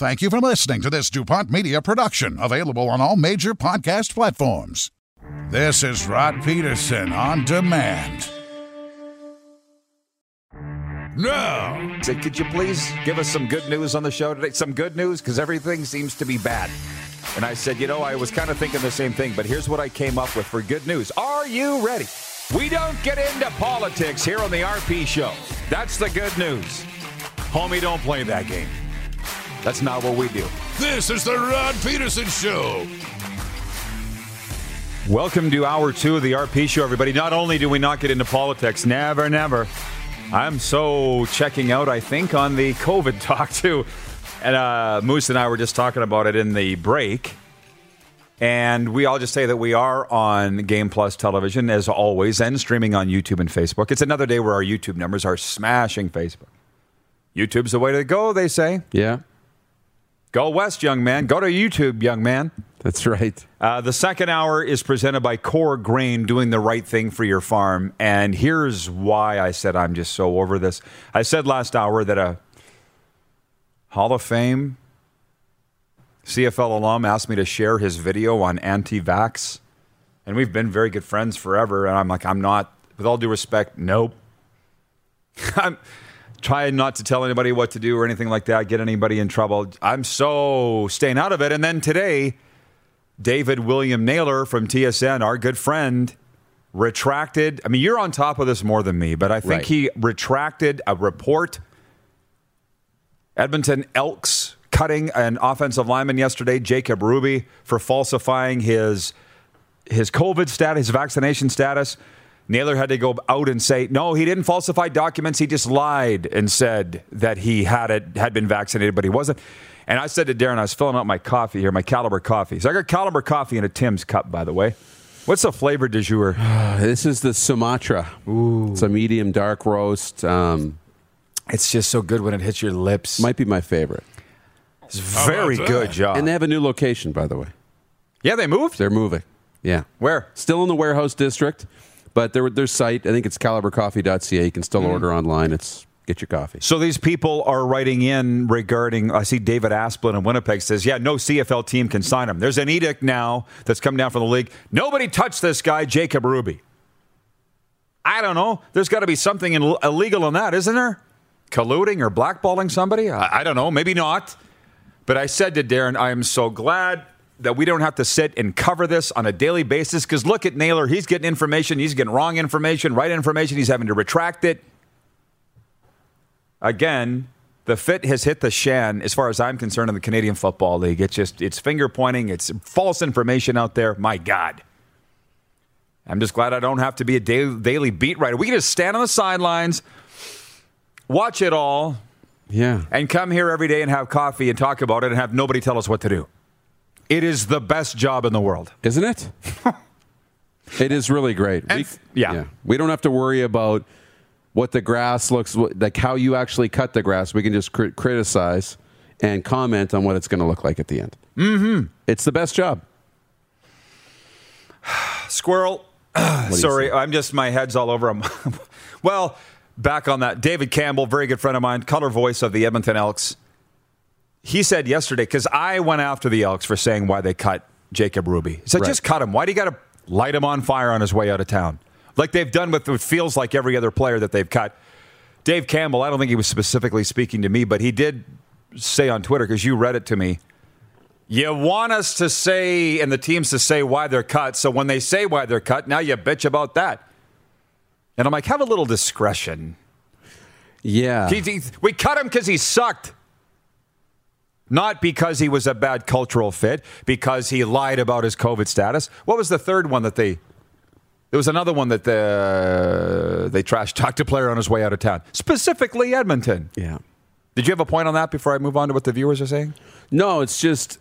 Thank you for listening to this DuPont Media production, available on all major podcast platforms. This is Rod Pedersen on demand. No. Said, could you please give us some good news on the show today? Some good news because everything seems to be bad. And I said, you know, I was kind of thinking the same thing, but here's what I came up with for good news. Are you ready? We don't get into politics here on the RP show. That's the good news. Homie, don't play that game. That's not what we do. This is the Rod Pedersen Show. Welcome to hour two of the RP show, everybody. Not only do we not get into politics, never, never. I'm so checking out, I think, on the COVID talk, too. And uh, Moose and I were just talking about it in the break. And we all just say that we are on Game Plus television, as always, and streaming on YouTube and Facebook. It's another day where our YouTube numbers are smashing Facebook. YouTube's the way to go, they say. Yeah, Go west, young man. Go to YouTube, young man. that's right. Uh, the second hour is presented by Core Grain, doing the right thing for your farm. And here's why I said I'm just so over this. I said last hour that a Hall of Fame CFL alum asked me to share his video on anti vax. And we've been very good friends forever. And I'm like, I'm not, with all due respect, nope. I'm trying not to tell anybody what to do or anything like that, get anybody in trouble. I'm so staying out of it. And then today, David William Naylor from TSN, our good friend, retracted. I mean, you're on top of this more than me, but I think Right. he retracted a report. Edmonton Elks cutting an offensive lineman yesterday, Jacob Ruby, for falsifying his his COVID status, his vaccination status. Naylor had to go out and say, no, he didn't falsify documents. He just lied and said that he had it, had been vaccinated, but he wasn't. And I said to Darren, I was filling out my coffee here, my Caliber coffee. So I got Caliber coffee in a Tim's cup, by the way. What's the flavor du jour? This is the Sumatra. It's a medium dark roast. Um, It's just so good when it hits your lips. might be my favorite. it's very good that? job. And they have a new location, by the way. yeah, they moved. They're moving. Yeah. Where? Still in the warehouse district, but their their site, I think it's calibercoffee.ca. You can still mm-hmm. order online. It's get your coffee. So these people are writing in regarding. I see David Asplin in Winnipeg says, "Yeah, no CFL team can sign him." There's an edict now that's come down from the league. Nobody touched this guy, Jacob Ruby. I don't know. There's got to be something in, illegal in that, isn't there? Colluding or blackballing somebody? I, I don't know. Maybe not. But I said to Darren, I am so glad that we don't have to sit and cover this on a daily basis. Because look at Naylor. He's getting information. He's getting wrong information, right information. He's having to retract it again, the fit has hit the shan as far as I'm concerned in the Canadian Football League. It's just it's finger pointing, it's false information out there. My God. I'm just glad I don't have to be a daily, daily beat writer. We can just stand on the sidelines, watch it all, Yeah. and come here every day and have coffee and talk about it and have nobody tell us what to do. It is the best job in the world. Isn't it? it is really great. And- yeah. We don't have to worry about what the grass looks like, how you actually cut the grass. We can just cri- criticize and comment on what it's going to look like at the end. Mm-hmm. It's the best job. Squirrel. What do you Sorry. I'm just my head's all over him. well, back on that, David Campbell, very good friend of mine, color voice of the Edmonton Elks. He said yesterday because I went after the Elks for saying why they cut Jacob Ruby. He said, Right. just cut him. Why do you got to light him on fire on his way out of town, like they've done with what feels like every other player that they've cut? Dave Campbell, I don't think he was specifically speaking to me, but he did say on Twitter because you read it to me. You want us to say, and the teams to say why they're cut. So when they say why they're cut, now you bitch about that. And I'm like, have a little discretion. Yeah. He- he- we cut him because he sucked. Not because he was a bad cultural fit, because he lied about his COVID status. What was the third one that they. There was another one that the, they trash talked a player on his way out of town, specifically Edmonton. yeah. Did you have a point on that before I move on to what the viewers are saying? No, it's just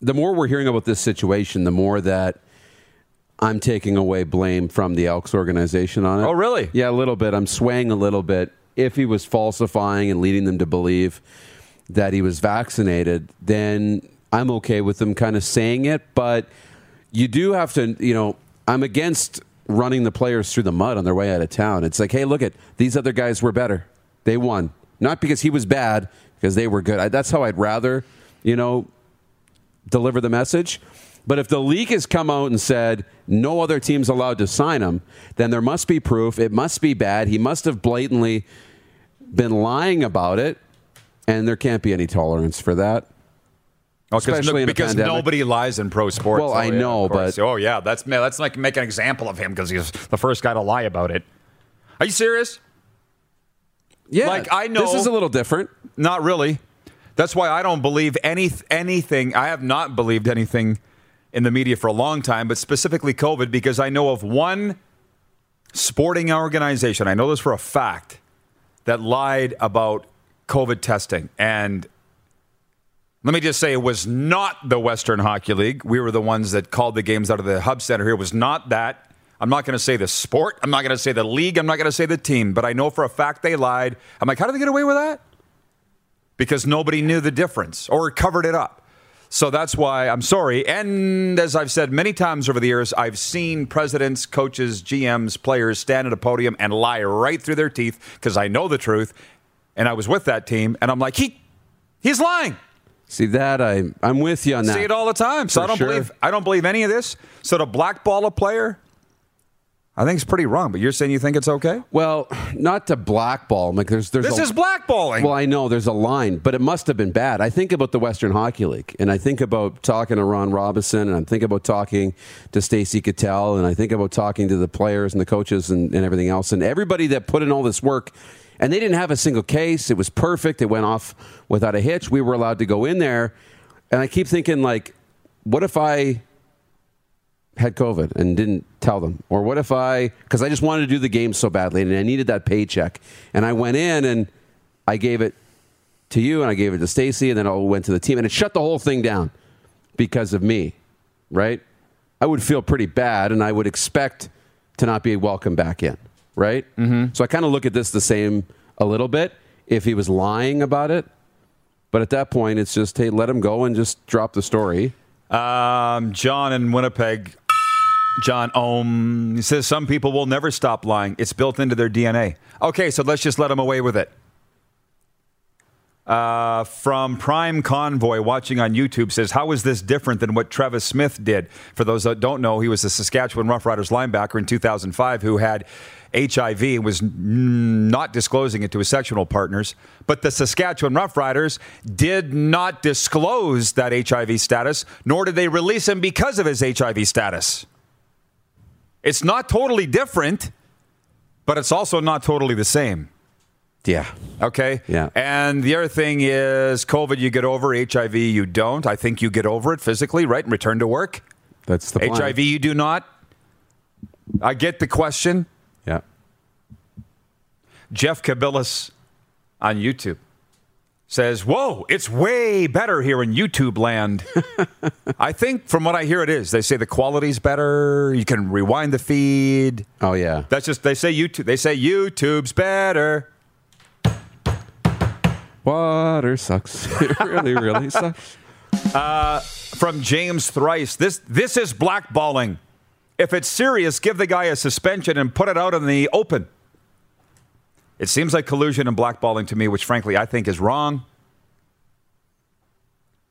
the more we're hearing about this situation, the more that I'm taking away blame from the Elks organization on it. Oh, really? Yeah, a little bit. I'm swaying a little bit. If he was falsifying and leading them to believe that he was vaccinated, then I'm okay with them kind of saying it. But you do have to, you know, I'm against running the players through the mud on their way out of town. It's like, hey, look at these other guys were better. They won. Not because he was bad, because they were good. I, that's how I'd rather, you know, deliver the message. But if the league has come out and said no other team's allowed to sign him, then there must be proof. It must be bad. He must have blatantly been lying about it, and there can't be any tolerance for that. Oh, Especially a because pandemic. nobody lies in pro sports. Well, Oh, I yeah, know, but- oh yeah, that's that's like make an example of him because he's the first guy to lie about it. Are you serious? Yeah, Like, I know- this is a little different. Not really. That's why I don't believe any anything. I have not believed anything in the media for a long time, but specifically COVID, because I know of one sporting organization. I know this for a fact that lied about COVID testing, and let me just say, it was not the Western Hockey League. We were the ones that called the games out of the hub center here. It was not that. I'm not going to say the sport. I'm not going to say the league. I'm not going to say the team. But I know for a fact they lied. I'm like, how did they get away with that? Because nobody knew the difference or covered it up. So that's why I'm sorry. And as I've said many times over the years, I've seen presidents, coaches, GMs, players stand at a podium and lie right through their teeth because I know the truth. And I was with that team, and I'm like, he, he's lying. See that I I'm with you on that. See it all the time. So For I don't sure. believe I don't believe any of this. So to blackball a player, I think it's pretty wrong. But you're saying you think it's okay? Well, not to blackball. Like there's there's This a, is blackballing. Well, I know there's a line, but it must have been bad. I think about the Western Hockey League, and I think about talking to Ron Robison, and I'm thinking about talking to Stacy Cattell, and I think about talking to the players and the coaches and, and everything else, and everybody that put in all this work. And they didn't have a single case. It was perfect. It went off without a hitch. We were allowed to go in there, and I keep thinking, like, what if I had COVID and didn't tell them? Or what if I, because I just wanted to do the game so badly and I needed that paycheck. And I went in and I gave it to you and I gave it to Stacy and then I went to the team and it shut the whole thing down because of me, right? I would feel pretty bad and I would expect to not be welcome back in, right? Mm-hmm. So I kind of look at this the same a little bit if he was lying about it. But at that point, it's just, hey, let him go and just drop the story. Um, John in Winnipeg, John Ohm, he says some people will never stop lying. It's built into their DNA. Okay, so let's just let them away with it. Uh, from Prime Convoy, watching on YouTube, says, How is this different than what Travis Smith did? For those that don't know, he was the Saskatchewan Roughriders linebacker in 2005 who had HIV and was not disclosing it to his sexual partners. But the Saskatchewan Roughriders did not disclose that HIV status, nor did they release him because of his HIV status. It's not totally different, but it's also not totally the same. Yeah. Okay. Yeah. And the other thing is COVID, you get over. HIV, you don't. I think you get over it physically, right? And return to work. That's the plan. HIV, you do not. I get the question. Yeah. Jeff Kabilis on YouTube says, Whoa, it's way better here in YouTube land. I think from what I hear, it is. They say the quality's better. You can rewind the feed. Oh, yeah. That's just, they say YouTube. They say YouTube's better. Water sucks. it really, really sucks. Uh, from James Thrice. This this is blackballing. If it's serious, give the guy a suspension and put it out in the open. It seems like collusion and blackballing to me, which frankly I think is wrong.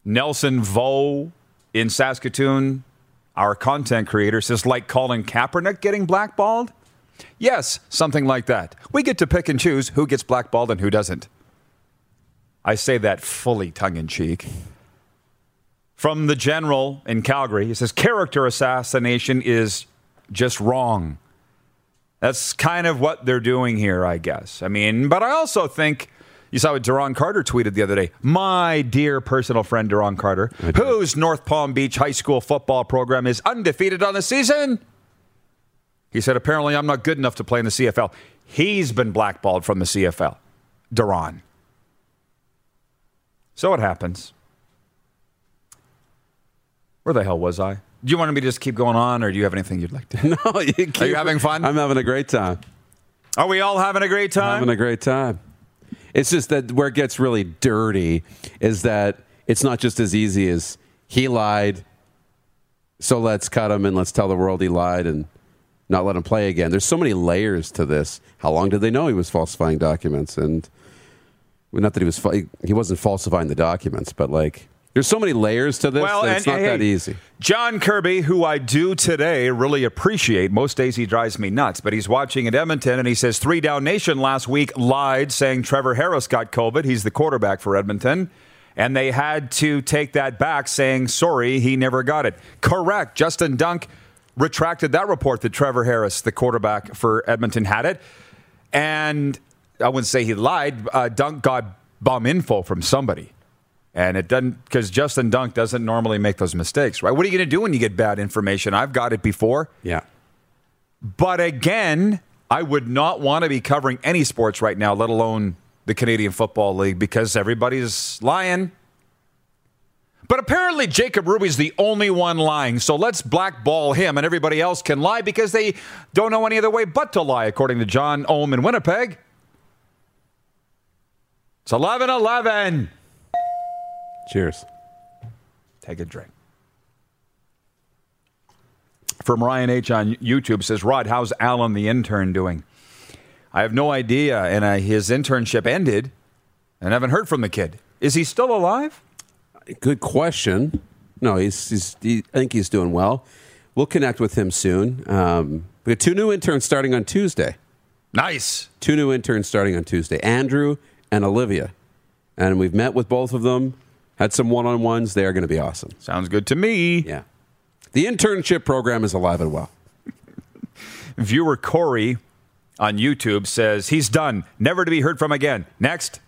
Nelson Vo in Saskatoon, our content creator, says like Colin Kaepernick getting blackballed. Yes, something like that. We get to pick and choose who gets blackballed and who doesn't. I say that fully tongue in cheek from the general in Calgary. He says character assassination is just wrong. That's kind of what they're doing here, I guess. I mean, but I also think you saw what Duron Carter tweeted the other day. My dear personal friend Duron Carter, whose North Palm Beach high school football program is undefeated on the season. He said, apparently I'm not good enough to play in the CFL. He's been blackballed from the CFL. Duron. So it happens. Where the hell was I? Do you want me to just keep going on, or do you have anything you'd like to? No, you keep, Are you having fun? I'm having a great time. Are we all having a great time? I'm having a great time. It's just that where it gets really dirty is that it's not just as easy as he lied, so let's cut him and let's tell the world he lied and not let him play again. There's so many layers to this. How long did they know he was falsifying documents? And well, not that he was fa- he wasn't falsifying the documents, but like there's so many layers to this. Well, that it's not hey, that easy. John Kirby, who I do today really appreciate. Most days he drives me nuts, but he's watching at Edmonton and he says Three Down Nation last week lied saying Trevor Harris got COVID. He's the quarterback for Edmonton. And they had to take that back, saying, sorry, he never got it. Correct. Justin Dunk retracted that report that Trevor Harris, the quarterback for Edmonton, had it. And I wouldn't say he lied. Uh, Dunk got bum info from somebody. And it doesn't, because Justin Dunk doesn't normally make those mistakes, right? What are you going to do when you get bad information? I've got it before. Yeah. But again, I would not want to be covering any sports right now, let alone the Canadian Football League, because everybody's lying. But apparently, Jacob Ruby's the only one lying. So let's blackball him, and everybody else can lie because they don't know any other way but to lie, according to John Ohm in Winnipeg. It's 11 11. Cheers. Take a drink. From Ryan H on YouTube says, Rod, how's Alan the intern doing? I have no idea. And uh, his internship ended and I haven't heard from the kid. Is he still alive? Good question. No, he's, he's he, I think he's doing well. We'll connect with him soon. Um, we got two new interns starting on Tuesday. Nice. Two new interns starting on Tuesday Andrew and Olivia. And we've met with both of them, had some one on ones. They are going to be awesome. Sounds good to me. Yeah. The internship program is alive and well. Viewer Corey on YouTube says, he's done, never to be heard from again. Next.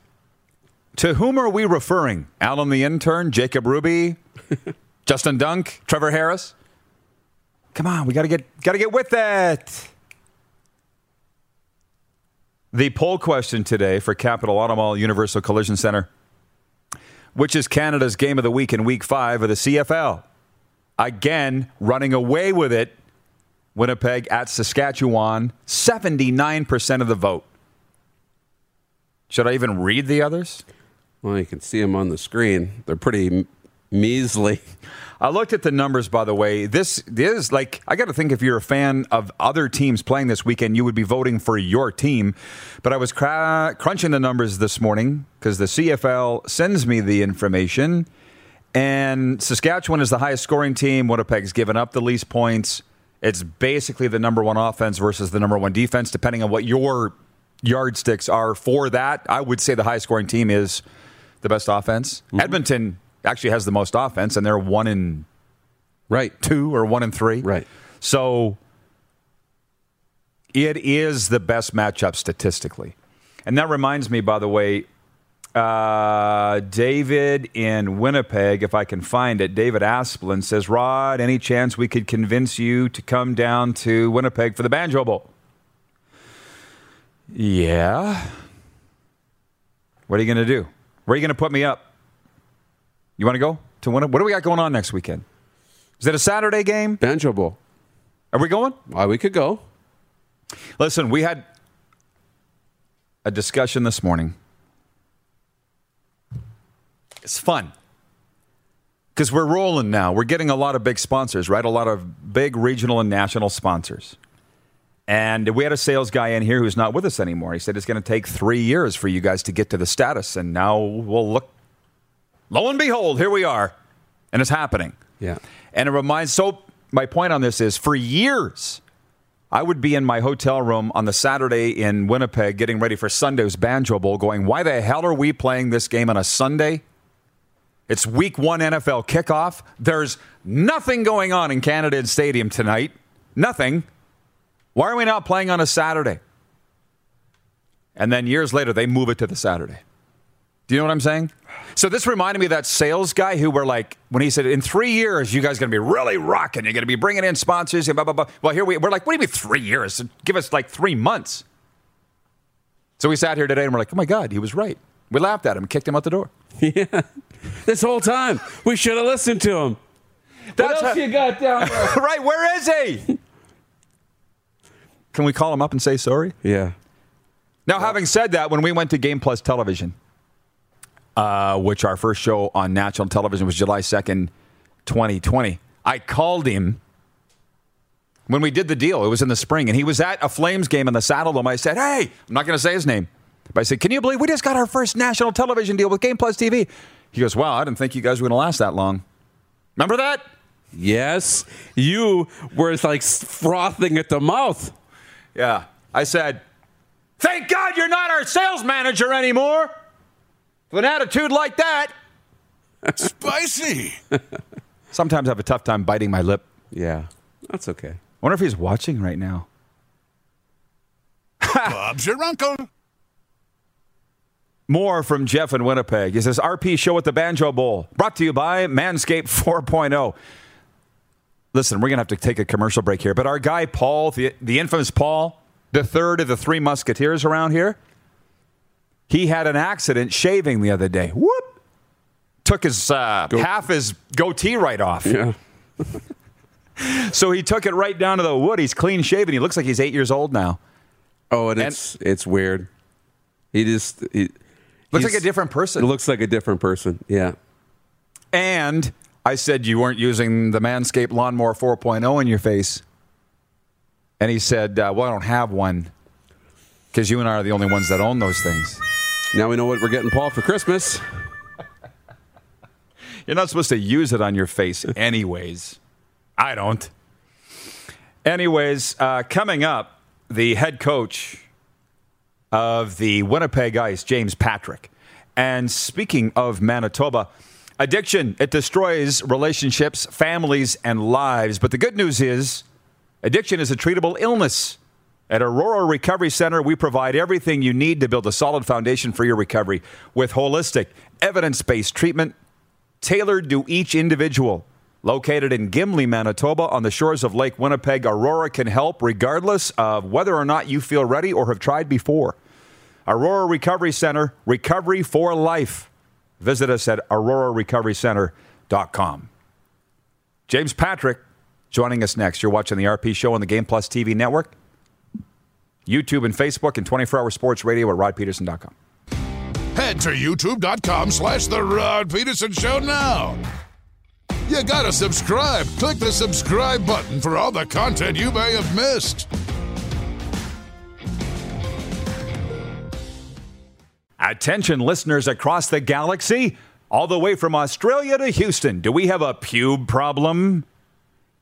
To whom are we referring? Alan the intern, Jacob Ruby, Justin Dunk, Trevor Harris? Come on, we got to get got to get with it. The poll question today for Capital Automall Universal Collision Center, which is Canada's game of the week in week 5 of the CFL. Again, running away with it Winnipeg at Saskatchewan, 79% of the vote. Should I even read the others? Well, you can see them on the screen. They're pretty measly. I looked at the numbers, by the way. This, is like, I got to think if you're a fan of other teams playing this weekend, you would be voting for your team. But I was cra- crunching the numbers this morning because the CFL sends me the information. And Saskatchewan is the highest scoring team. Winnipeg's given up the least points. It's basically the number one offense versus the number one defense, depending on what your yardsticks are for that. I would say the high scoring team is the best offense. Mm-hmm. Edmonton actually has the most offense, and they're one in Right. two or one in three. Right. So it is the best matchup statistically. And that reminds me, by the way, uh, David in Winnipeg, if I can find it, David Asplin says, Rod, any chance we could convince you to come down to Winnipeg for the Banjo Bowl? Yeah. What are you going to do? Where are you going to put me up? You want to go to Winnipeg? What do we got going on next weekend? Is it a Saturday game? Banjo Bowl. Are we going? Why, we could go. Listen, we had a discussion this morning. It's fun because we're rolling now. We're getting a lot of big sponsors, right? A lot of big regional and national sponsors. And we had a sales guy in here who's not with us anymore. He said it's going to take three years for you guys to get to the status. And now we'll look. Lo and behold, here we are. And it's happening. Yeah. And it reminds, so my point on this is for years, I would be in my hotel room on the Saturday in Winnipeg getting ready for Sunday's Banjo Bowl going, why the hell are we playing this game on a Sunday? It's week one NFL kickoff. There's nothing going on in Canad Inns Stadium tonight. Nothing. Why are we not playing on a Saturday? And then years later, they move it to the Saturday. Do you know what I'm saying? So this reminded me of that sales guy who were like, when he said, in three years, you guys are going to be really rocking. You're going to be bringing in sponsors. And blah, blah, blah. Well, here we, we're like, what do you mean three years? Give us like three months. So we sat here today and we're like, oh my God, he was right. We laughed at him, kicked him out the door. Yeah. This whole time, we should have listened to him. That's what else how- you got down there? right, where is he? Can we call him up and say sorry? yeah. Now, having said that, when we went to Game Plus Television, uh, which our first show on national television was July 2nd, 2020, I called him when we did the deal. It was in the spring, and he was at a Flames game in the Saddle Dome. I said, Hey, I'm not going to say his name. But I said, Can you believe we just got our first national television deal with Game Plus TV? He goes, Wow, I didn't think you guys were going to last that long. Remember that? Yes. You were like frothing at the mouth. Yeah. I said, Thank God you're not our sales manager anymore. With an attitude like that. Spicy. Sometimes I have a tough time biting my lip. Yeah. That's okay. I wonder if he's watching right now. Bob's your uncle. More from Jeff in Winnipeg. He says, RP show at the Banjo Bowl, brought to you by Manscaped 4.0. Listen, we're going to have to take a commercial break here, but our guy Paul, the, the infamous Paul, the third of the three musketeers around here, he had an accident shaving the other day. Whoop! Took his uh, half his goatee right off. Yeah. So he took it right down to the wood. He's clean shaven. He looks like he's eight years old now. Oh, and And- it's it's weird. He just he, Looks he's- like a different person. It looks like a different person. Yeah. And I said you weren't using the Manscaped Lawnmower 4.0 in your face. And he said, uh, Well, I don't have one because you and I are the only ones that own those things. Now we know what we're getting Paul for Christmas. You're not supposed to use it on your face, anyways. I don't. Anyways, uh, coming up, the head coach of the Winnipeg Ice, James Patrick. And speaking of Manitoba, addiction, it destroys relationships, families, and lives. But the good news is, addiction is a treatable illness. At Aurora Recovery Center, we provide everything you need to build a solid foundation for your recovery with holistic, evidence based treatment tailored to each individual. Located in Gimli, Manitoba, on the shores of Lake Winnipeg, Aurora can help regardless of whether or not you feel ready or have tried before. Aurora Recovery Center, recovery for life. Visit us at aurorarecoverycenter.com. James Patrick joining us next. You're watching the RP Show on the Game Plus TV network, YouTube and Facebook, and 24 hour sports radio at rodpedersen.com. Head to youtube.com slash The Rod Pedersen Show now. You gotta subscribe. Click the subscribe button for all the content you may have missed. Attention, listeners across the galaxy, all the way from Australia to Houston. Do we have a pube problem?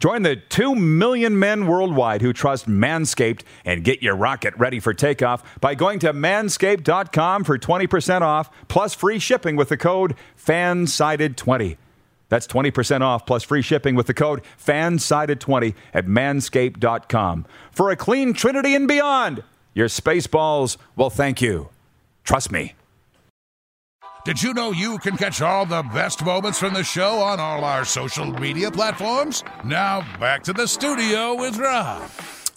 Join the 2 million men worldwide who trust Manscaped and get your rocket ready for takeoff by going to manscaped.com for 20% off plus free shipping with the code FANSIDED20. That's 20% off plus free shipping with the code FANSIDED20 at manscaped.com. For a clean trinity and beyond, your space balls will thank you. Trust me. Did you know you can catch all the best moments from the show on all our social media platforms? Now, back to the studio with Rob.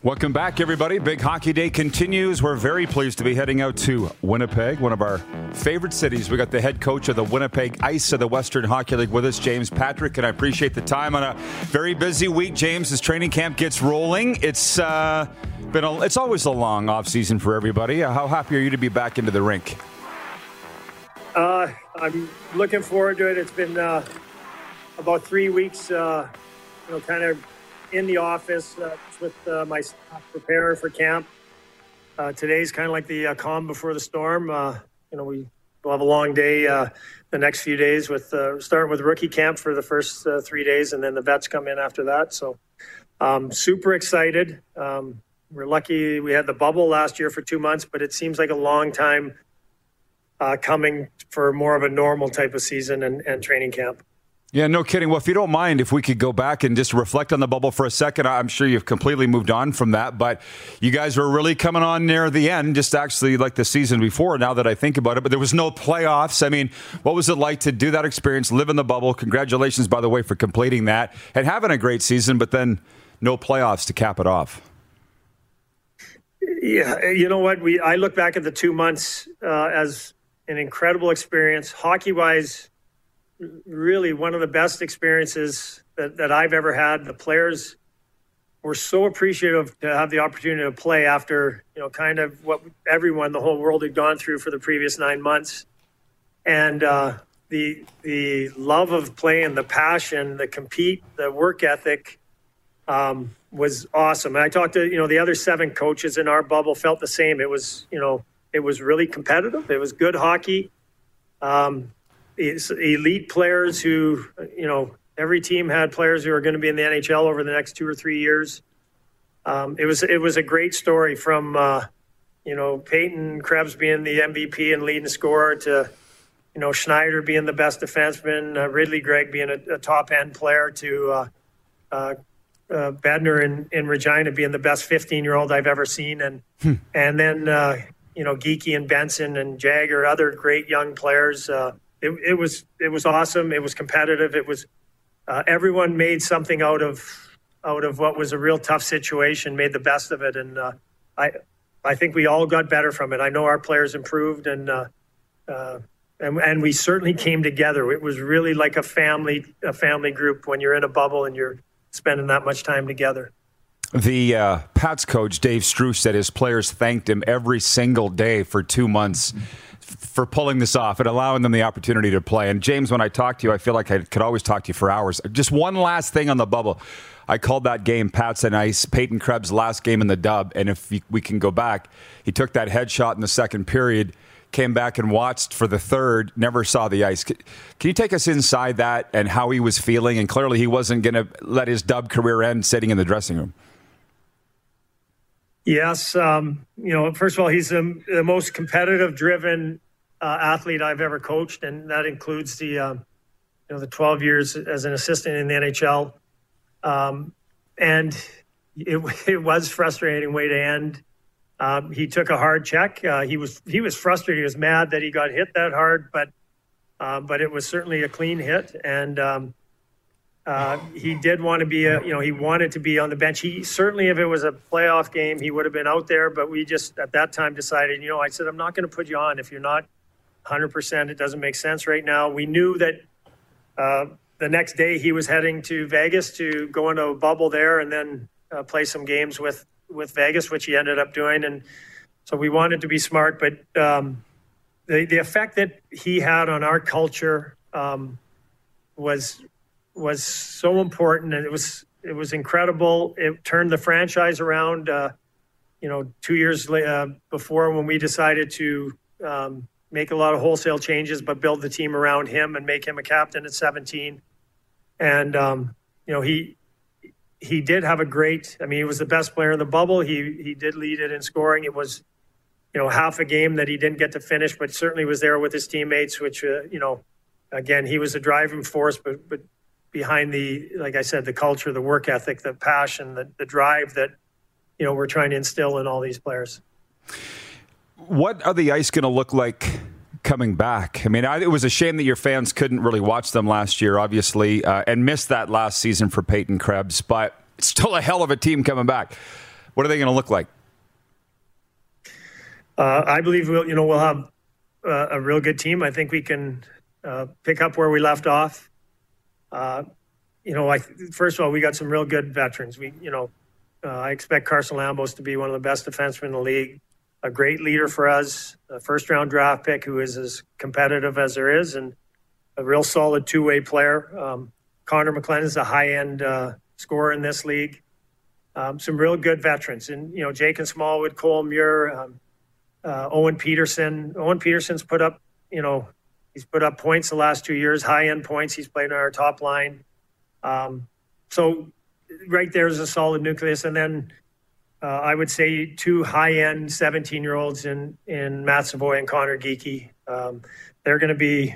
Welcome back, everybody. Big Hockey Day continues. We're very pleased to be heading out to Winnipeg, one of our favorite cities. We got the head coach of the Winnipeg Ice of the Western Hockey League with us, James Patrick, and I appreciate the time on a very busy week. James, as training camp gets rolling, it's uh, been a, it's always a long off season for everybody. How happy are you to be back into the rink? Uh, I'm looking forward to it. It's been uh, about three weeks, uh, you know, kind of in the office uh, with uh, my staff preparing for camp. Uh, today's kind of like the calm before the storm. You know, we will have a long day the next few days with starting with rookie camp for the first three days, and then the vets come in after that. So, um, super excited. Um, we're lucky we had the bubble last year for two months, but it seems like a long time uh, coming for more of a normal type of season and, and training camp. Yeah, no kidding. Well, if you don't mind, if we could go back and just reflect on the bubble for a second, I'm sure you've completely moved on from that, but you guys were really coming on near the end, just actually like the season before, now that I think about it. But there was no playoffs. I mean, what was it like to do that experience, live in the bubble? Congratulations, by the way, for completing that and having a great season, but then no playoffs to cap it off. Yeah, you know what? We I look back at the two months uh, as an incredible experience, hockey wise really one of the best experiences that, that I've ever had. The players were so appreciative to have the opportunity to play after, you know, kind of what everyone, the whole world had gone through for the previous nine months. And uh, the the love of playing, the passion, the compete, the work ethic um, was awesome. And I talked to, you know, the other seven coaches in our bubble felt the same. It was, you know, it was really competitive. It was good hockey. Um, elite players who, you know, every team had players who are going to be in the NHL over the next two or three years. Um, it was it was a great story from uh, you know Peyton Krebs being the MVP and leading scorer to you know Schneider being the best defenseman, uh, Ridly Greig being a, a, top end player to uh, uh, uh, Bedard in, in Regina being the best 15 year old I've ever seen, and hmm. and then uh, you know Geekie and Benson and Jagger, other great young players. Uh, it, it was it was awesome. It was competitive. It was uh, everyone made something out of out of what was a real tough situation, made the best of it, and uh, I I think we all got better from it. I know our players improved, and uh, uh, and, and we certainly came together. It was really like a family a family group when you're in a bubble and you're spending that much time together. The uh, Pats coach Dave Struch said his players thanked him every single day for two months. For pulling this off and allowing them the opportunity to play. And James, when I talk to you, I feel like I could always talk to you for hours. Just one last thing on the bubble. I called that game Pats and Ice, Peyton Krebs' last game in the dub. And if we can go back, he took that headshot in the second period, came back and watched for the third, never saw the ice. Can you take us inside that and how he was feeling? And clearly, he wasn't going to let his dub career end sitting in the dressing room. Yes. Um, you know, first of all, he's the, the most competitive driven uh, athlete I've ever coached, and that includes the, uh, you know, the 12 years as an assistant in the NHL. Um, and it, it was frustrating way to end. Um, he took a hard check. Uh, he was he was frustrated. He was mad that he got hit that hard, but uh, but it was certainly a clean hit. And um, uh, he did want to be a, you know, he wanted to be on the bench. He certainly, if it was a playoff game, he would have been out there. But we just at that time decided, you know, I said, I'm not going to put you on if you're not 100. percent It doesn't make sense right now. We knew that uh, the next day he was heading to Vegas to go into a bubble there and then uh, play some games with with Vegas, which he ended up doing. And so we wanted to be smart, but um, the the effect that he had on our culture um, was was so important, and it was it was incredible. It turned the franchise around. Uh, you know, two years uh, before when we decided to um, make a lot of wholesale changes, but build the team around him and make him a captain at 17. And um, you know, he he did have a great. I mean, he was the best player in the bubble. He he did lead it in scoring. It was you know half a game that he didn't get to finish, but certainly was there with his teammates. Which uh, you know, again, he was a driving force, but but behind the, like I said, the culture, the work ethic, the passion, the, the drive that, you know, we're trying to instill in all these players. What are the ice going to look like coming back? I mean, I, it was a shame that your fans couldn't really watch them last year, obviously, uh, and missed that last season for Peyton Krebs, but it's still a hell of a team coming back. What are they going to look like? Uh, I believe we'll, you know, we'll have uh, a real good team. I think we can uh, pick up where we left off. Uh, you know, like first of all, we got some real good veterans. We, you know, uh, I expect Carson Lambos to be one of the best defensemen in the league, a great leader for us, a first round draft pick who is as competitive as there is, and a real solid two way player. Um, Connor McClennon is a high end uh, scorer in this league. Um, some real good veterans, and you know, Jakin Smallwood, Cole Muir, um, uh, Owen Pederson. Owen Pederson's put up, you know, He's put up points the last two years, high end points. He's played on our top line. Um, so right there is a solid nucleus, and then uh, I would say two high end 17 year olds in in Matt Savoie and Connor Geekie. Um, they're going to be,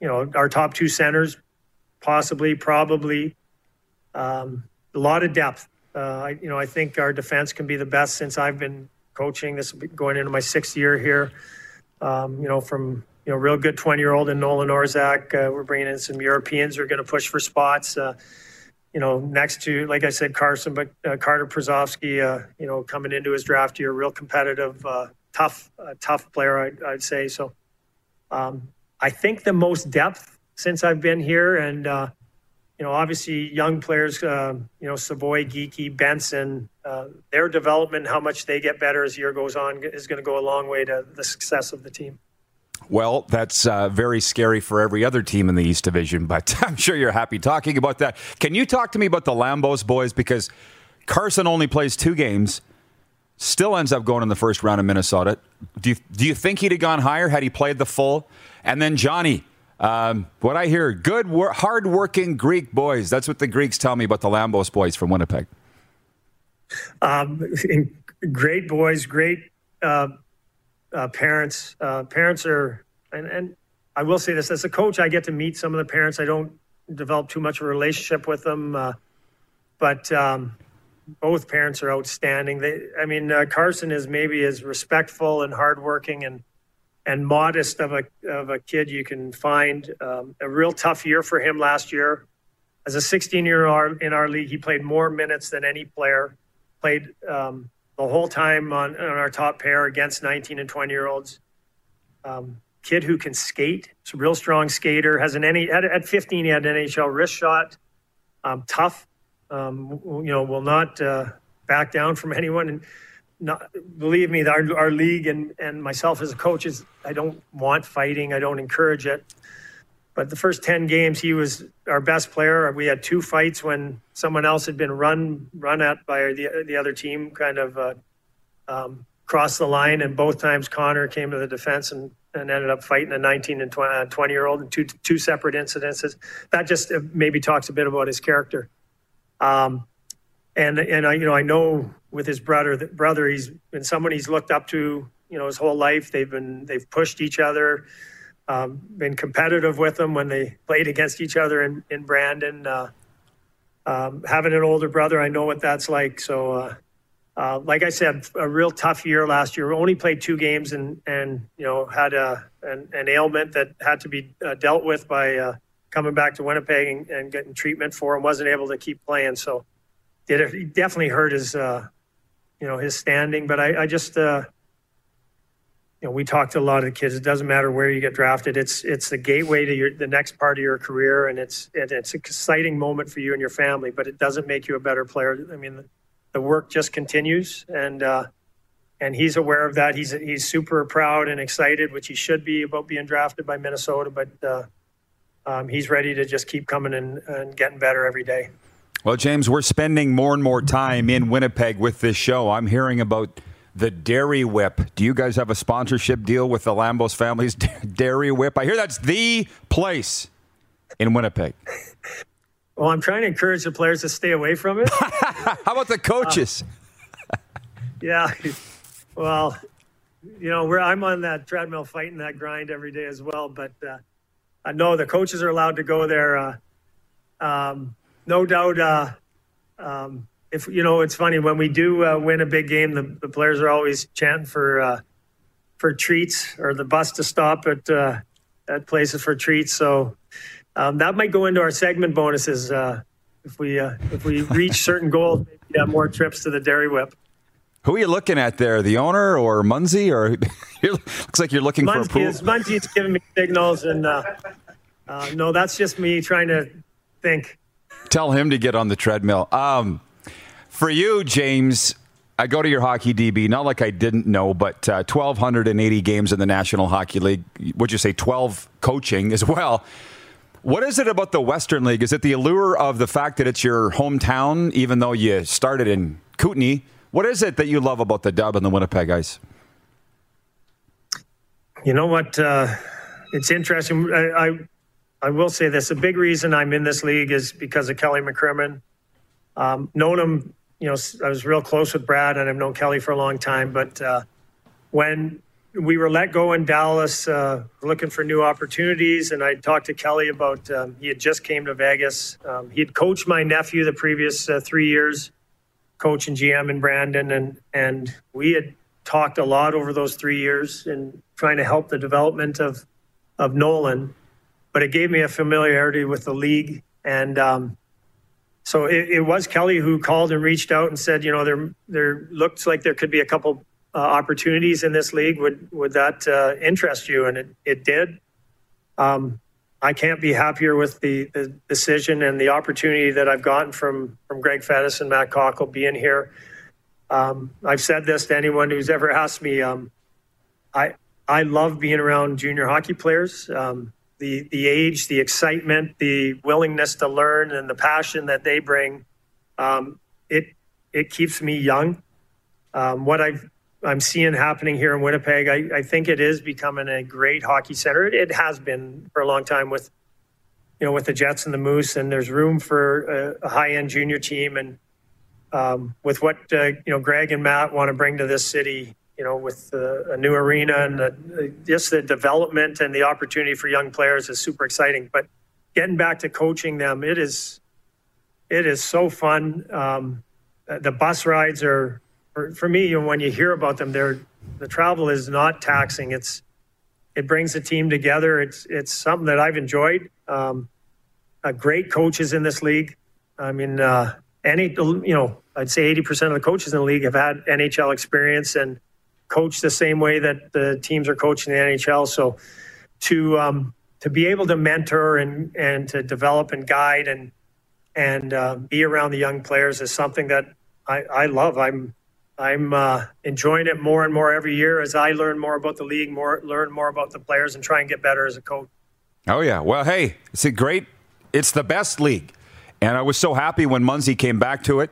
you know, our top two centers. possibly, probably. Um, a lot of depth. Uh, I, you know, I think our defense can be the best since I've been coaching. This is going into my sixth year here. Um, you know, from you know, real good 20 year old in Nolan Orzeck. Uh, we're bringing in some Europeans who are going to push for spots. Uh, you know, next to, like I said, Carson, but uh, Carter Brzozowski, uh, you know, coming into his draft year, real competitive, uh, tough, uh, tough player, I'd, I'd say. So um, I think the most depth since I've been here. And, you know, obviously young players, you know, Savoie, Geekie, Benson, their development, how much they get better as the year goes on is going to go a long way to the success of the team. Well, that's uh, very scary for every other team in the East Division, but I'm sure you're happy talking about that. Can you talk to me about the Lambos boys? Because Carson only plays two games, still ends up going in the first round of Minnesota. Do you, do you think he'd have gone higher had he played the full? And then Johnny, um, what I hear, good, wor- hard-working Greek boys. That's what the Greeks tell me about the Lambos boys from Winnipeg. Um, great boys, great uh, uh, parents. Uh, parents are, and, and I will say this as a coach, I get to meet some of the parents. I don't develop too much of a relationship with them, uh, but um, both parents are outstanding. They, I mean, uh, Carson is maybe as respectful and hardworking and and modest of a of a kid you can find. Um, a real tough year for him last year. As a 16 year old in our league, he played more minutes than any player. Played um, the whole time on, on our top pair against 19 and 20 year olds. Um, kid who can skate. He's a real strong skater. Has an any at, at 15 he had an NHL wrist shot. Um, tough. Um, you know, will not uh, back down from anyone. And not, believe me, our, our league and, and myself as a coach is I don't want fighting. I don't encourage it. But the first 10 games, he was our best player. We had two fights when someone else had been run run at by the, the other team, kind of uh, um, crossed the line. And both times Connor came to the defense and, and ended up fighting a 19 and 20, 20 year old in two, two separate incidences. That just uh, maybe talks a bit about his character. Um, and and I you know I know with his brother brother he's been someone he's looked up to you know his whole life. They've been they've pushed each other um, been competitive with them when they played against each other in, in Brandon. Uh, um, having an older brother, I know what that's like. So, uh, uh, like I said, a real tough year last year. We only played two games and, and you know, had a, an, an ailment that had to be uh, dealt with by uh, coming back to Winnipeg and, and, getting treatment for him. Wasn't able to keep playing. So, it, it definitely hurt his, uh, you know, his standing. But I, I just, you know, we talk to a lot of kids. It doesn't matter where you get drafted. It's it's the gateway to your the next part of your career, and it's it's an exciting moment for you and your family. But it doesn't make you a better player. I mean, the, the work just continues, and uh, and he's aware of that. He's he's super proud and excited, which he should be about being drafted by Minnesota. But uh, um, he's ready to just keep coming and, and getting better every day. Well, James, we're spending more and more time in Winnipeg with this show. I'm hearing about the Dairy Whip. Do you guys have a sponsorship deal with the Lambos family's Dairy Whip? I hear that's the place in Winnipeg. Well, I'm trying to encourage the players to stay away from it. How about the coaches? Uh, yeah. Well, you know, I'm on that treadmill fighting that grind every day as well. But uh, I know the coaches are allowed to go there. Uh, um, no doubt, uh, um, if you know, it's funny when we do uh, win a big game, the, the, players are always chanting for uh, for treats or the bus to stop at uh, at places for treats. So um, that might go into our segment bonuses uh, if we uh, if we reach certain goals. Maybe have more trips to the Dairy Whip. Who are you looking at there? The owner or Munzie? Or looks like you're looking Munzie for a pool. Is, Munzie's giving me signals, and uh, no, that's just me trying to think. Tell him to get on the treadmill. Um, for you, James, I go to your hockey DB, not like I didn't know, but uh, 1,280 games in the National Hockey League. Would you say 12 coaching as well? What is it about the Western League? Is it the allure of the fact that it's your hometown, even though you started in Kootenay? What is it that you love about the dub and the Winnipeg Ice? You know what? Uh, it's interesting. I, I, I will say this: a big reason I'm in this league is because of Kelly McCrimmon. Um, known him you know, I was real close with Brad, and I've known Kelly for a long time. But uh, when we were let go in Dallas, uh, looking for new opportunities, and I talked to Kelly about. Um, he had just came to Vegas. Um, he had coached my nephew the previous uh, three years, coach and GM in Brandon, and and we had talked a lot over those three years in trying to help the development of of Nolan. But it gave me a familiarity with the league, and um, so it, it was Kelly who called and reached out and said, you know, there there looks like there could be a couple uh, opportunities in this league. Would would that uh, interest you? And it, it did. Um, I can't be happier with the, the decision and the opportunity that I've gotten from from Greg Fettes and Matt Cockell being here. Um, I've said this to anyone who's ever asked me. Um, I I love being around junior hockey players. Um, the the age, the excitement, the willingness to learn, and the passion that they bring. Um, it it keeps me young. Um, what I've I'm seeing happening here in Winnipeg. I, I, think it is becoming a great hockey center. It, it, has been for a long time with, you know, with the Jets and the Moose, and there's room for a, a high-end junior team. And um, with what uh, you know, Greg and Matt want to bring to this city, you know, with uh, a new arena and the, just the development and the opportunity for young players is super exciting. But getting back to coaching them, it is, it is so fun. Um, the bus rides are for, for me, when you hear about them, they're, the travel is not taxing. It's it brings the team together. It's it's something that I've enjoyed. Um, uh, great coaches in this league. I mean, uh, any you know, I'd say eighty percent of the coaches in the league have had NHL experience and coach the same way that the teams are coaching the NHL. So to um, to be able to mentor and and to develop and guide and and uh, be around the young players is something that I, I love. I'm I'm uh, enjoying it more and more every year as I learn more about the league, more learn more about the players, and try and get better as a coach. Oh yeah, well, hey, it's a great, it's the best league, and I was so happy when Munsey came back to it.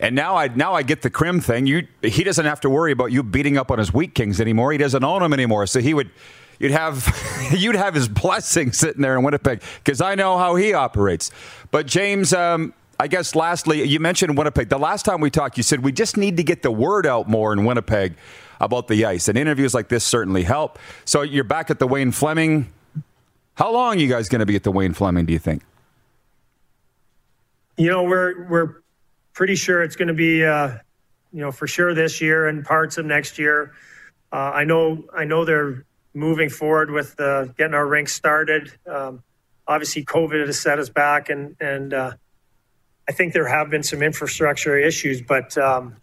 And now I now I get the Krim thing. You he doesn't have to worry about you beating up on his Wheat Kings anymore. He doesn't own them anymore. So he would you'd have you'd have his blessing sitting there in Winnipeg because I know how he operates. But James, um, I guess lastly, you mentioned Winnipeg. The last time we talked, you said we just need to get the word out more in Winnipeg about the ice. And interviews like this certainly help. So you're back at the Wayne Fleming. How long are you guys going to be at the Wayne Fleming, do you think? You know, we're we're pretty sure it's going to be uh, you know, for sure this year and parts of next year. Uh, I know I know they're moving forward with uh, getting our rink started. Um, obviously, COVID has set us back, and and uh, I think there have been some infrastructure issues, but um,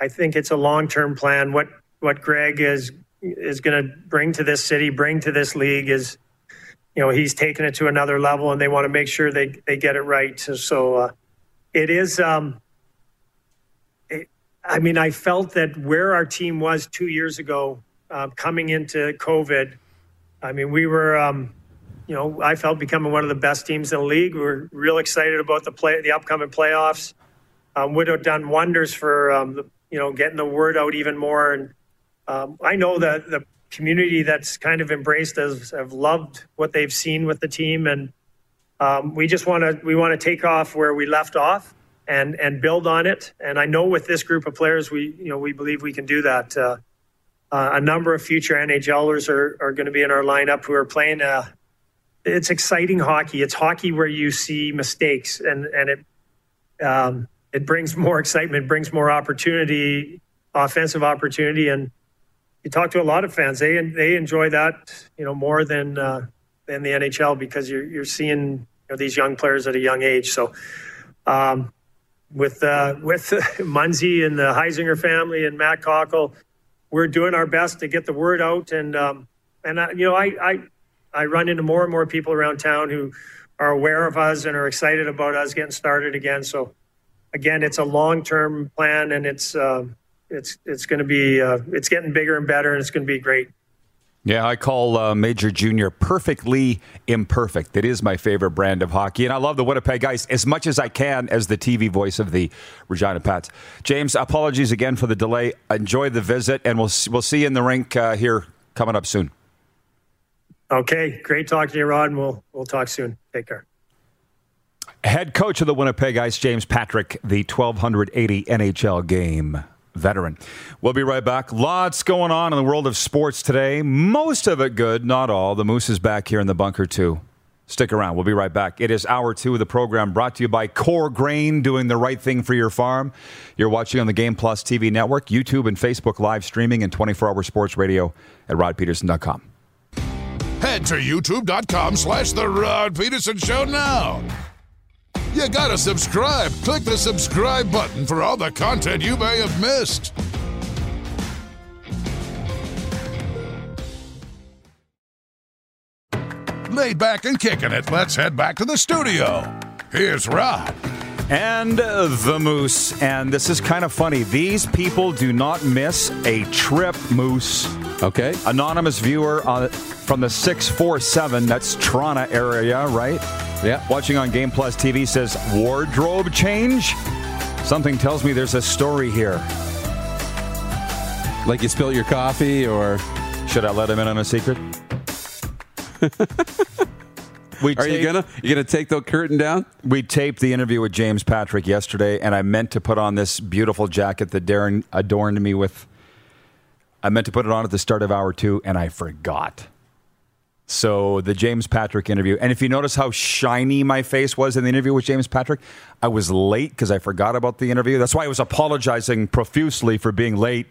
I think it's a long term plan. What what Greg is is going to bring to this city, bring to this league is, you know, he's taken it to another level, and they want to make sure they they get it right. So uh, it is. Um, it, I mean, I felt that where our team was two years ago, uh, coming into COVID, I mean, we were. Um, you know, I felt becoming one of the best teams in the league. We are real excited about the play, the upcoming playoffs. Um, would have done wonders for um, the, you know getting the word out even more. And um, I know that the community that's kind of embraced us have loved what they've seen with the team, and um, we just want to we want to take off where we left off and and build on it. And I know with this group of players, we you know we believe we can do that. Uh, uh, a number of future NHLers are, are going to be in our lineup who are playing a, it's exciting hockey. It's hockey where you see mistakes, and and it um, it brings more excitement, brings more opportunity, offensive opportunity, and you talk to a lot of fans. They they enjoy that, you know, more than than the NHL because you're you're seeing you know, these young players at a young age. So. Um, with uh, with Munsey and the Heisinger family and Matt Cockell, we're doing our best to get the word out. And um, and I, you know, I, I I run into more and more people around town who are aware of us and are excited about us getting started again. So, again, it's a long term plan, and it's uh, it's it's going to be uh, it's getting bigger and better, and it's going to be great. Yeah, I call uh, Major Junior perfectly imperfect. It is my favorite brand of hockey, and I love the Winnipeg Ice as much as I can as the TV voice of the Regina Pats. James, apologies again for the delay. Enjoy the visit, and we'll we'll see you in the rink uh, here coming up soon. Okay, great talking to you, Rod, and we'll we'll talk soon. Take care. Head coach of the Winnipeg Ice, James Patrick, the 1280 NHL game veteran. We'll be right back. Lots going on in the world of sports today. Most of it good, not all. The Moose is back here in the bunker, too. Stick around. We'll be right back. It is hour two of the program brought to you by Core Grain, doing the right thing for your farm. You're watching on the Game Plus TV network, YouTube, and Facebook live streaming, and 24 hour sports radio at rodpedersen.com. Head to youtube.com slash The Rod Pedersen Show now. You gotta subscribe. Click the subscribe button for all the content you may have missed. Laid back and kicking it, let's head back to the studio. Here's Rod. And the Moose. And this is kind of funny. These people do not miss a trip, Moose. Okay. Anonymous viewer uh, from the 647, that's Toronto area, right? Yeah. Watching on Game Plus TV says wardrobe change. Something tells me there's a story here. Like you spilled your coffee or. Should I let him in on a secret? we Are you gonna you gonna take the curtain down? We taped the interview with James Patrick yesterday, and I meant to put on this beautiful jacket that Darren adorned me with. I meant to put it on at the start of hour two, and I forgot. So the James Patrick interview, and if you notice how shiny my face was in the interview with James Patrick, I was late because I forgot about the interview. That's why I was apologizing profusely for being late.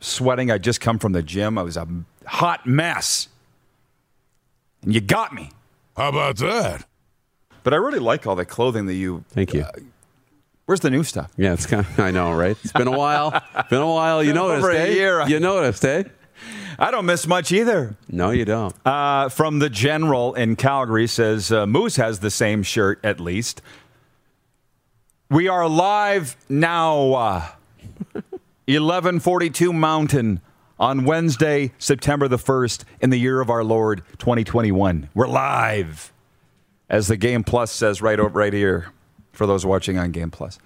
Sweating, I just come from the gym. I was a hot mess, and you got me. How about that? But I really like all the clothing that you. Thank you. Where's the new stuff? Yeah, it's kind. Of, I know, right? It's been a while. been a while. You noticed, over a eh? year. You noticed, eh? I don't miss much either. No, you don't. Uh, from the general in Calgary says uh, Moose has the same shirt at least. We are live now. Uh, 1142 Mountain on Wednesday, September the 1st, in the year of our Lord 2021. We're live, as the Game Plus says right over right here for those watching on Game Plus.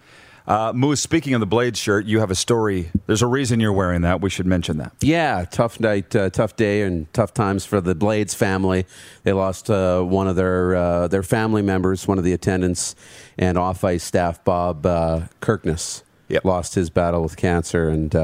Uh, Moose, speaking of the Blade shirt, you have a story. There's a reason you're wearing that. We should mention that. Yeah, tough night, uh, tough day, and tough times for the Blades family. They lost uh, one of their uh, their family members, one of the attendants, and off ice staff, Bob uh, Kirkness, Yep. lost his battle with cancer and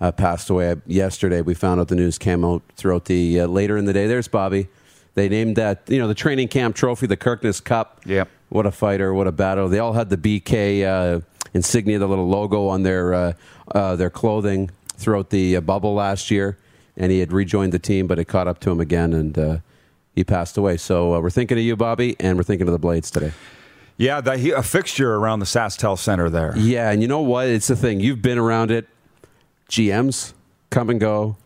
uh, passed away yesterday. We found out the news came out throughout the uh, later in the day. There's Bobby. They named that you know the training camp trophy, the Kirkness Cup. Yep. What a fighter! What a battle! They all had the BK uh, insignia, the little logo on their uh, uh, their clothing throughout the uh, bubble last year, and he had rejoined the team, but it caught up to him again, and uh, he passed away. So uh, we're thinking of you, Bobby, and we're thinking of the Blades today. Yeah, that, he, a fixture around the SaskTel Center there. Yeah, and you know what? It's the thing. You've been around it. GMs come and go.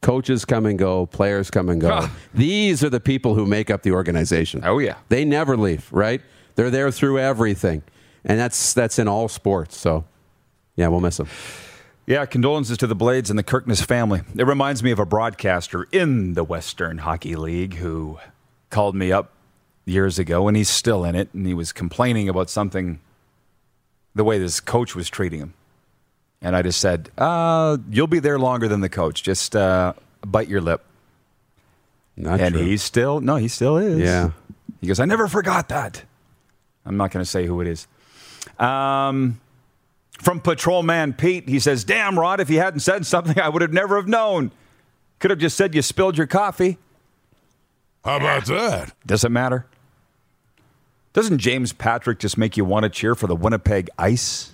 Coaches come and go, players come and go. These are the people who make up the organization. Oh, yeah. They never leave, right? They're there through everything. And that's that's in all sports. So yeah, we'll miss them. Yeah, condolences to the Blades and the Kirkness family. It reminds me of a broadcaster in the Western Hockey League who called me up years ago, and he's still in it, and he was complaining about something, the way this coach was treating him. And I just said, uh, You'll be there longer than the coach. Just uh, bite your lip. Not and true. he's still, no, he still is. Yeah. He goes, I never forgot that. I'm not going to say who it is. Um, from Patrolman Pete, he says, Damn, Rod, if you hadn't said something, I would have never have known. Could have just said you spilled your coffee. How about that? Does it matter? Doesn't James Patrick just make you want to cheer for the Winnipeg Ice?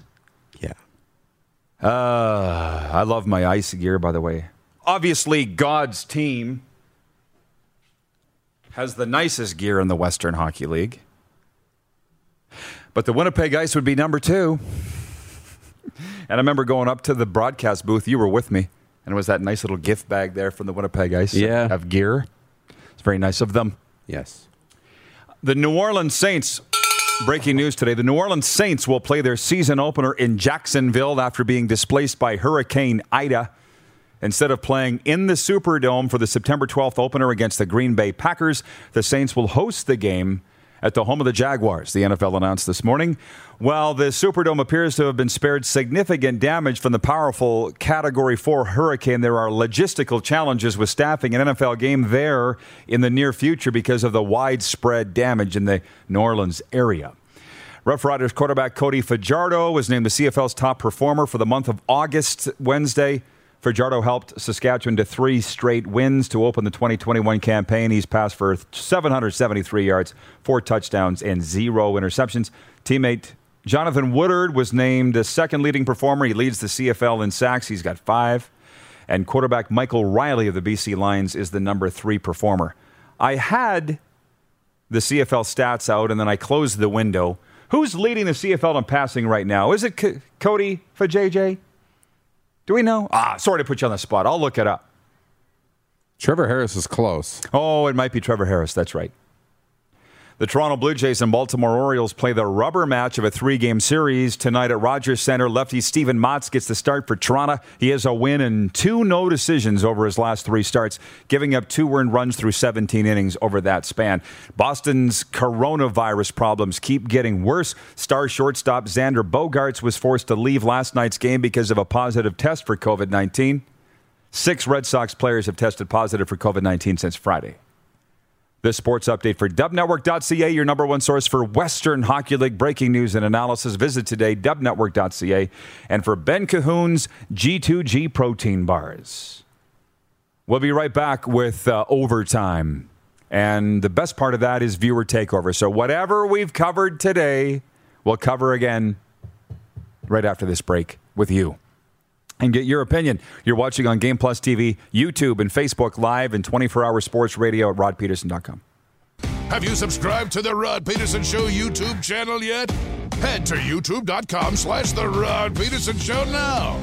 Uh, I love my ice gear, by the way. Obviously, God's team has the nicest gear in the Western Hockey League. But the Winnipeg Ice would be number two. And I remember going up to the broadcast booth. You were with me. And it was that nice little gift bag there from the Winnipeg Ice Yeah. of gear. It's very nice of them. Yes. The New Orleans Saints. Breaking news today. The New Orleans Saints will play their season opener in Jacksonville after being displaced by Hurricane Ida. Instead of playing in the Superdome for the September 12th opener against the Green Bay Packers, the Saints will host the game at the home of the Jaguars, the NFL announced this morning. While the Superdome appears to have been spared significant damage from the powerful Category 4 hurricane, there are logistical challenges with staffing an NFL game there in the near future because of the widespread damage in the New Orleans area. Rough Riders quarterback Cody Fajardo was named the CFL's top performer for the month of August Wednesday. Fajardo helped Saskatchewan to three straight wins to open the 2021 campaign. He's passed for 773 yards, four touchdowns, and zero interceptions. Teammate Jonathan Woodard was named the second leading performer. He leads the CFL in sacks. He's got five. And quarterback Michael Reilly of the BC Lions is the number three performer. I had the CFL stats out and then I closed the window. Who's leading the CFL in passing right now? Is it C- Cody for JJ? Do we know? Ah, sorry to put you on the spot. I'll look it up. Trevor Harris is close. Oh, it might be Trevor Harris. That's right. The Toronto Blue Jays and Baltimore Orioles play the rubber match of a three game series tonight at Rogers Center. Lefty Steven Matz gets the start for Toronto. He has a win and two no decisions over his last three starts, giving up two earned runs through 17 innings over that span. Boston's coronavirus problems keep getting worse. Star shortstop Xander Bogaerts was forced to leave last night's game because of a positive test for COVID 19. Six Red Sox players have tested positive for COVID 19 since Friday. The sports update for dubnetwork.ca, your number one source for Western Hockey League breaking news and analysis. Visit today, dubnetwork.ca. And for Ben Cahoon's G2G protein bars. We'll be right back with uh, overtime. And the best part of that is viewer takeover. So, whatever we've covered today, we'll cover again right after this break with you and get your opinion. You're watching on Game Plus TV, YouTube, and Facebook Live and 24 hour sports radio at rodpedersen.com. Have you subscribed to the Rod Pedersen Show YouTube channel yet? Head to youtube.com slash the Rod Peterson Show now.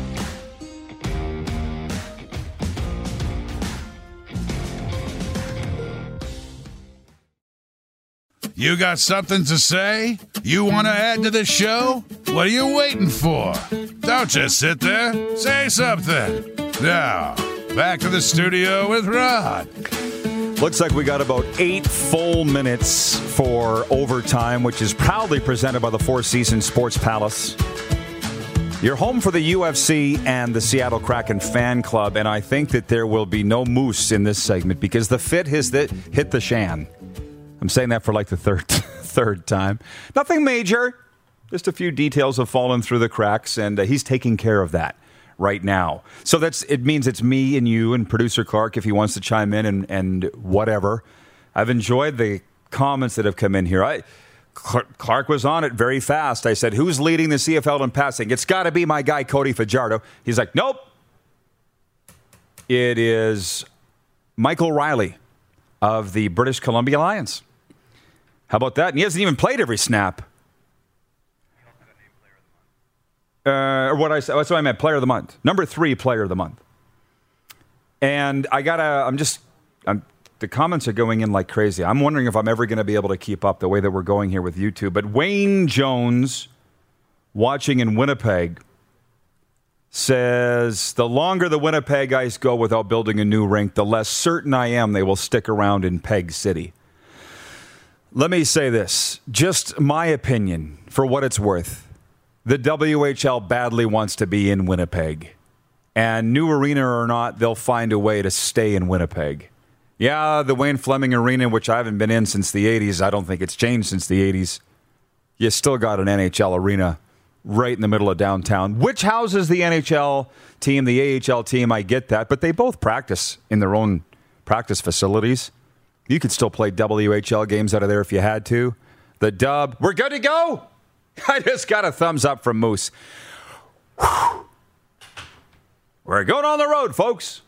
You got something to say? You want to add to the show? What are you waiting for? Don't just sit there. Say something. Now, back to the studio with Rod. Looks like we got about eight full minutes for overtime, which is proudly presented by the Four Seasons Sports Palace. You're home for the UFC and the Seattle Kraken fan club, and I think that there will be no moose in this segment because the fit has hit the shan. I'm saying that for like the third third time. Nothing major, just a few details have fallen through the cracks, and uh, he's taking care of that right now. So that's it means it's me and you and producer Clark if he wants to chime in and, and whatever. I've enjoyed the comments that have come in here. I Clark was on it very fast. I said, "Who's leading the CFL in passing?" It's got to be my guy Cody Fajardo. He's like, "Nope." It is Michael Reilly of the British Columbia Lions. How about that? And he hasn't even played every snap. Uh, or what I said, that's what I meant, player of the month. Number three, player of the month. And I gotta, I'm just, I'm, the comments are going in like crazy. I'm wondering if I'm ever going to be able to keep up the way that we're going here with YouTube. But Wayne Jones, watching in Winnipeg, says the longer the Winnipeg Ice go without building a new rink, the less certain I am they will stick around in Peg City. Let me say this just my opinion for what it's worth. The WHL badly wants to be in Winnipeg. And new arena or not, they'll find a way to stay in Winnipeg. Yeah, the Wayne Fleming Arena, which I haven't been in since the 80s, I don't think it's changed since the 80s. You still got an NHL arena right in the middle of downtown, which houses the NHL team, the AHL team. I get that, but they both practice in their own practice facilities. You could still play WHL games out of there if you had to. The dub, we're good to go. I just got a thumbs up from Moose. Whew. We're going on the road, folks.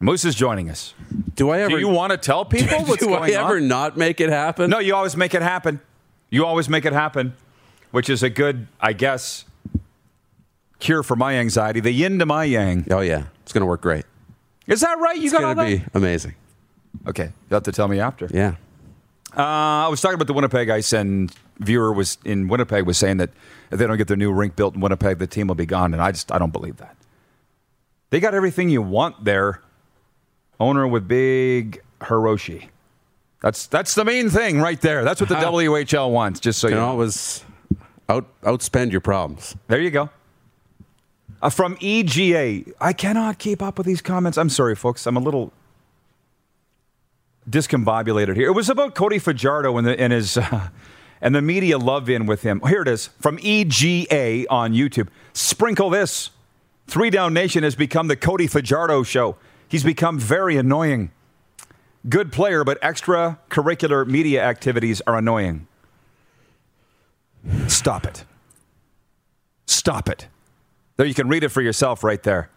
Moose is joining us. Do I ever? Do you want to tell people what's do going I ever on? not make it happen? No, you always make it happen. You always make it happen, which is a good, I guess, cure for my anxiety. The yin to my yang. Oh yeah, it's going to work great. Is that right? You It's got going to be amazing. Okay, you have to tell me after. Yeah. Uh, I was talking about the Winnipeg Ice, and viewer was in Winnipeg was saying that if they don't get their new rink built in Winnipeg, the team will be gone. And I just I don't believe that. They got everything you want there. Owner with big Hiroshi. That's that's the main thing right there. That's what the Uh-huh. WHL wants. Just so You you know. always out outspend your problems. There you go. Uh, from EGA, I cannot keep up with these comments. I'm sorry, folks. I'm a little discombobulated here. It was about Cody Fajardo and, the, and his uh, and the media love in with him. Here it is from EGA on YouTube. Sprinkle this. Three Down Nation has become the Cody Fajardo show. He's become very annoying. Good player, but extracurricular media activities are annoying. Stop it. Stop it. There, you can read it for yourself right there.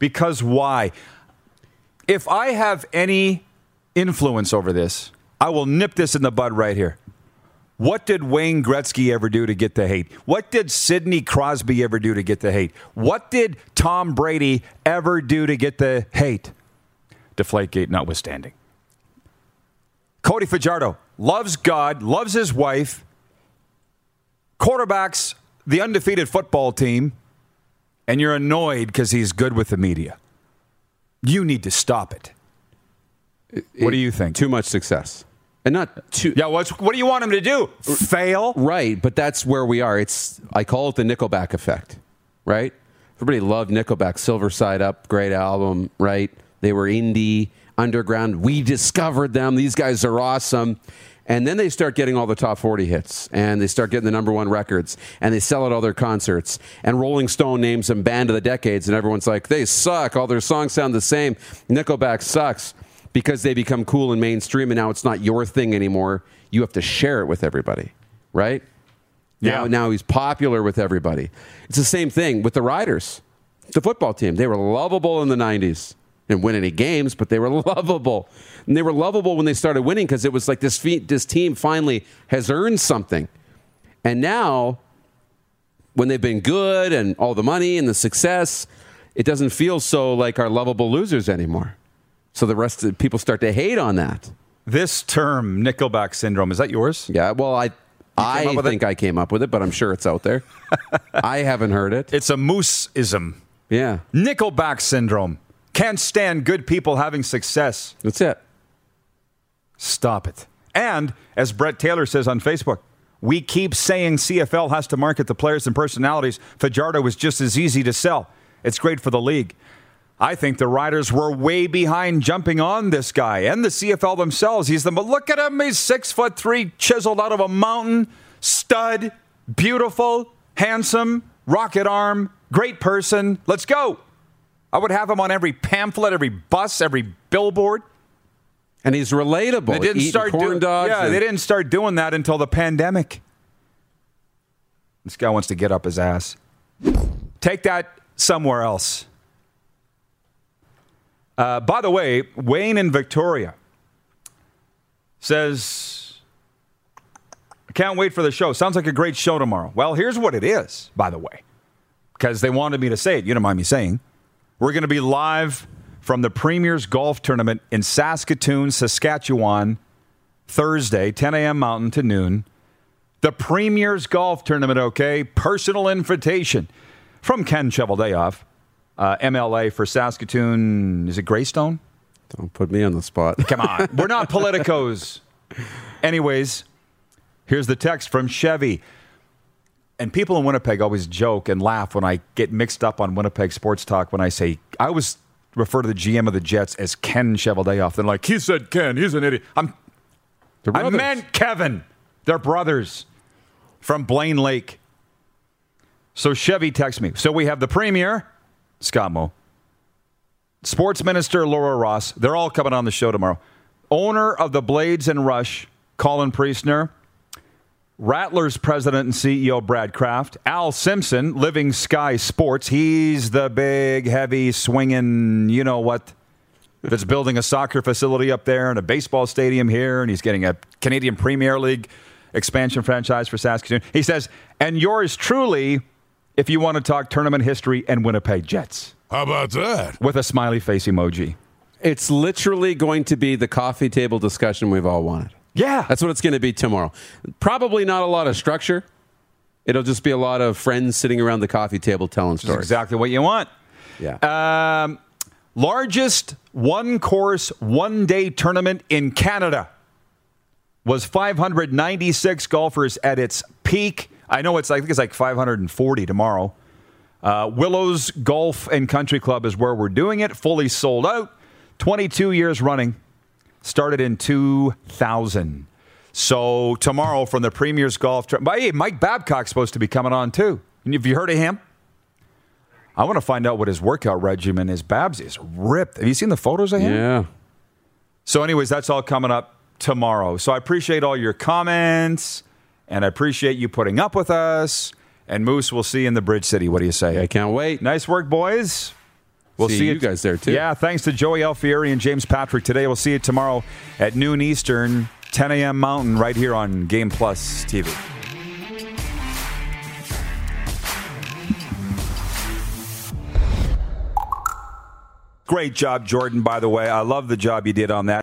Because why? If I have any influence over this, I will nip this in the bud right here. What did Wayne Gretzky ever do to get the hate? What did Sidney Crosby ever do to get the hate? What did Tom Brady ever do to get the hate? Deflategate notwithstanding. Cody Fajardo loves God, loves his wife, quarterbacks the undefeated football team, and you're annoyed because he's good with the media. You need to stop it. What do you think? Too much success. And not too. Yeah, what's, what do you want him to do? Fail? Right, but that's where we are. It's I call it the Nickelback effect, right? Everybody loved Nickelback, Silver Side Up, great album, right? They were indie, underground. We discovered them. These guys are awesome. And then they start getting all the top 40 hits and they start getting the number one records and they sell out all their concerts. And Rolling Stone names them Band of the Decades and everyone's like, they suck. All their songs sound the same. Nickelback sucks because they become cool and mainstream and now it's not your thing anymore. You have to share it with everybody, right? Now, Yeah. now he's popular with everybody. It's the same thing with the Riders, the football team. They were lovable in the 90s. Didn't win any games, but they were lovable. And they were lovable when they started winning because it was like this, fe- this team finally has earned something. And now, when they've been good and all the money and the success, it doesn't feel so like our lovable losers anymore. So the rest of the people start to hate on that. This term, Nickelback syndrome, is that yours? Yeah, well, I I with it? think I came up with it, but I'm sure it's out there. I haven't heard it. It's a moose-ism. Yeah, Nickelback syndrome. Can't stand good people having success. that's it. Stop it. And as Brett Taylor says on Facebook, we keep saying CFL has to market the players and personalities. Fajardo was just as easy to sell. It's great for the league. I think the Riders were way behind jumping on this guy and the CFL themselves. He's the but look at him. He's six foot three, chiseled out of a mountain, stud, beautiful, handsome, rocket arm, great person. Let's go. I would have him on every pamphlet, every bus, every billboard. And he's relatable. They didn't Eating start corn doing dogs. Yeah, and- they didn't start doing that until the pandemic. This guy wants to get up his ass. Take that somewhere else. Uh, by the way, Wayne in Victoria says, can't wait for the show. Sounds like a great show tomorrow. Well, here's what it is, by the way, because they wanted me to say it. You don't mind me saying. We're going to be live from the Premier's Golf Tournament in Saskatoon, Saskatchewan, Thursday, 10 a.m. Mountain to noon. The Premier's Golf Tournament, okay? Personal invitation from Ken Cheveldayoff, uh, MLA for Saskatoon. Is it Greystone? Don't put me on the spot. Come on. We're not politicos. Anyways, here's the text from Chevy. And people in Winnipeg always joke and laugh when I get mixed up on Winnipeg sports talk when I say I always refer to the GM of the Jets as Ken Cheveldayoff. They're like, he said Ken, he's an idiot. I'm I meant Kevin. They're brothers from Blaine Lake. So Chevy texts me. So we have the Premier, Scott Moe, Sports Minister Laura Ross. They're all coming on the show tomorrow. Owner of the Blades and Rush, Colin Priestner. Rattlers president and CEO Brad Kraft, Al Simpson, Living Sky Sports. He's the big, heavy, swinging, you know what, that's building a soccer facility up there and a baseball stadium here, and he's getting a Canadian Premier League expansion franchise for Saskatoon. He says, and yours truly, if you want to talk tournament history and Winnipeg Jets, How about that? with a smiley face emoji. It's literally going to be the coffee table discussion we've all wanted. Yeah. That's what it's going to be tomorrow. Probably not a lot of structure. It'll just be a lot of friends sitting around the coffee table telling That's stories. exactly what you want. Yeah. Um, largest one course, one day tournament in Canada was 596 golfers at its peak. I know it's, I think it's like 540 tomorrow. Uh, Willows Golf and Country Club is where we're doing it, fully sold out, 22 years running. Started in 2000. So tomorrow from the Premier's Golf. But hey, Mike Babcock's supposed to be coming on too. Have you heard of him? I want to find out what his workout regimen is. Babs is ripped. Have you seen the photos of him? Yeah. So, anyways, that's all coming up tomorrow. So I appreciate all your comments, and I appreciate you putting up with us. And Moose, we'll see you in the Bridge City. What do you say? I can't wait. Nice work, boys. We'll See see, you guys there, too. Yeah, thanks to Joey Alfieri and James Patrick today. We'll see you tomorrow at noon Eastern, 10 a.m. Mountain, right here on Game Plus TV. Great job, Jordan, by the way. I love the job you did on that.